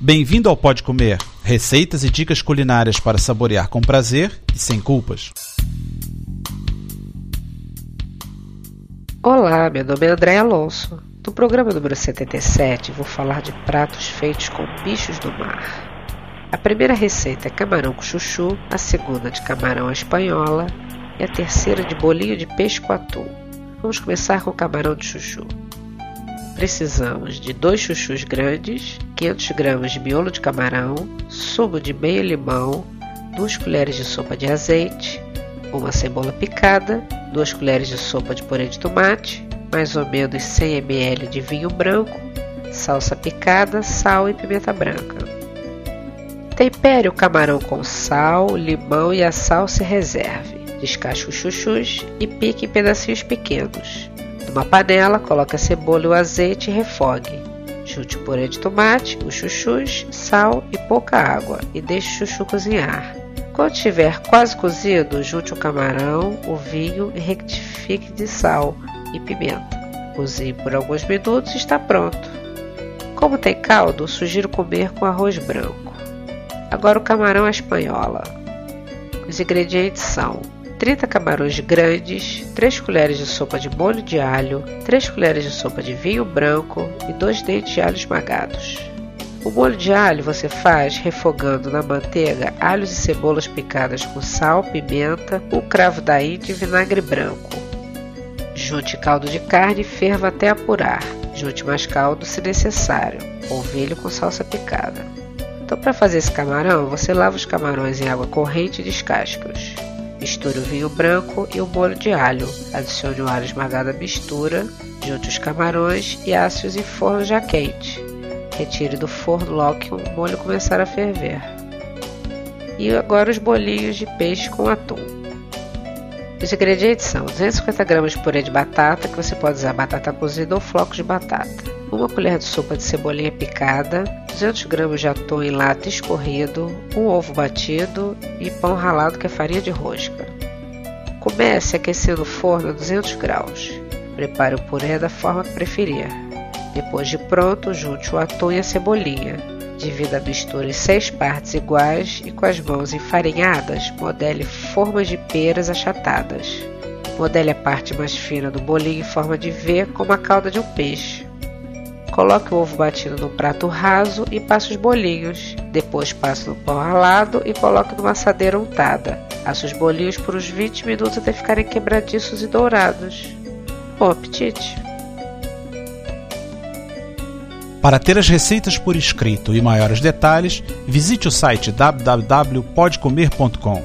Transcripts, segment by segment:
Bem-vindo ao Pode Comer, receitas e dicas culinárias para saborear com prazer e sem culpas. Olá, meu nome é André Alonso. No programa número 77 vou falar de pratos feitos com bichos do mar. A primeira receita é camarão com chuchu, a segunda de camarão à espanhola e a terceira de bolinho de peixe com atum. Vamos começar com o camarão de chuchu. Precisamos de dois chuchus grandes, 500 gramas de miolo de camarão, sumo de meio limão, duas colheres de sopa de azeite, uma cebola picada, duas colheres de sopa de purê de tomate, mais ou menos 100 ml de vinho branco, salsa picada, sal e pimenta branca. Tempere o camarão com sal, limão e a salsa e reserve. Descasque os chuchus e pique em pedacinhos pequenos. Numa panela, coloque a cebola e o azeite e refogue. Junte o purê de tomate, os chuchus, sal e pouca água e deixe o chuchu cozinhar. Quando estiver quase cozido, junte o camarão, o vinho e rectifique de sal e pimenta. Cozinhe por alguns minutos e está pronto. Como tem caldo, sugiro comer com arroz branco. Agora o camarão à espanhola. Os ingredientes são 30 camarões grandes, 3 colheres de sopa de molho de alho, 3 colheres de sopa de vinho branco e 2 dentes de alho esmagados. O molho de alho você faz refogando na manteiga alhos e cebolas picadas com sal, pimenta, um cravo da índia e vinagre branco. Junte caldo de carne e ferva até apurar. Junte mais caldo se necessário. Polvilho com salsa picada. Então, para fazer esse camarão, você lava os camarões em água corrente e descasca-os. Misture o vinho branco e o molho de alho. Adicione o alho esmagado à mistura, junte os camarões e asse-os em forno já quente. Retire do forno logo que o molho começar a ferver. E agora os bolinhos de peixe com atum. Os ingredientes são 250 gramas de purê de batata, que você pode usar batata cozida ou flocos de batata, uma colher de sopa de cebolinha picada, 200 gramas de atum em lata escorrido, um ovo batido e pão ralado que é farinha de rosca. Comece aquecendo o forno a 200 graus. Prepare o purê da forma que preferir. Depois de pronto, junte o atum e a cebolinha. Divida a mistura em seis partes iguais e com as mãos enfarinhadas, modele formas de peras achatadas. Modele a parte mais fina do bolinho em forma de V como a cauda de um peixe. Coloque o ovo batido no prato raso e passe os bolinhos. Depois passe no pão ralado e coloque numa assadeira untada. Asse os bolinhos por uns 20 minutos até ficarem quebradiços e dourados. Bom apetite! Para ter as receitas por escrito e maiores detalhes, visite o site www.podcomer.com.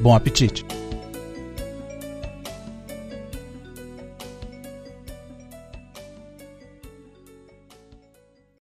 Bom apetite!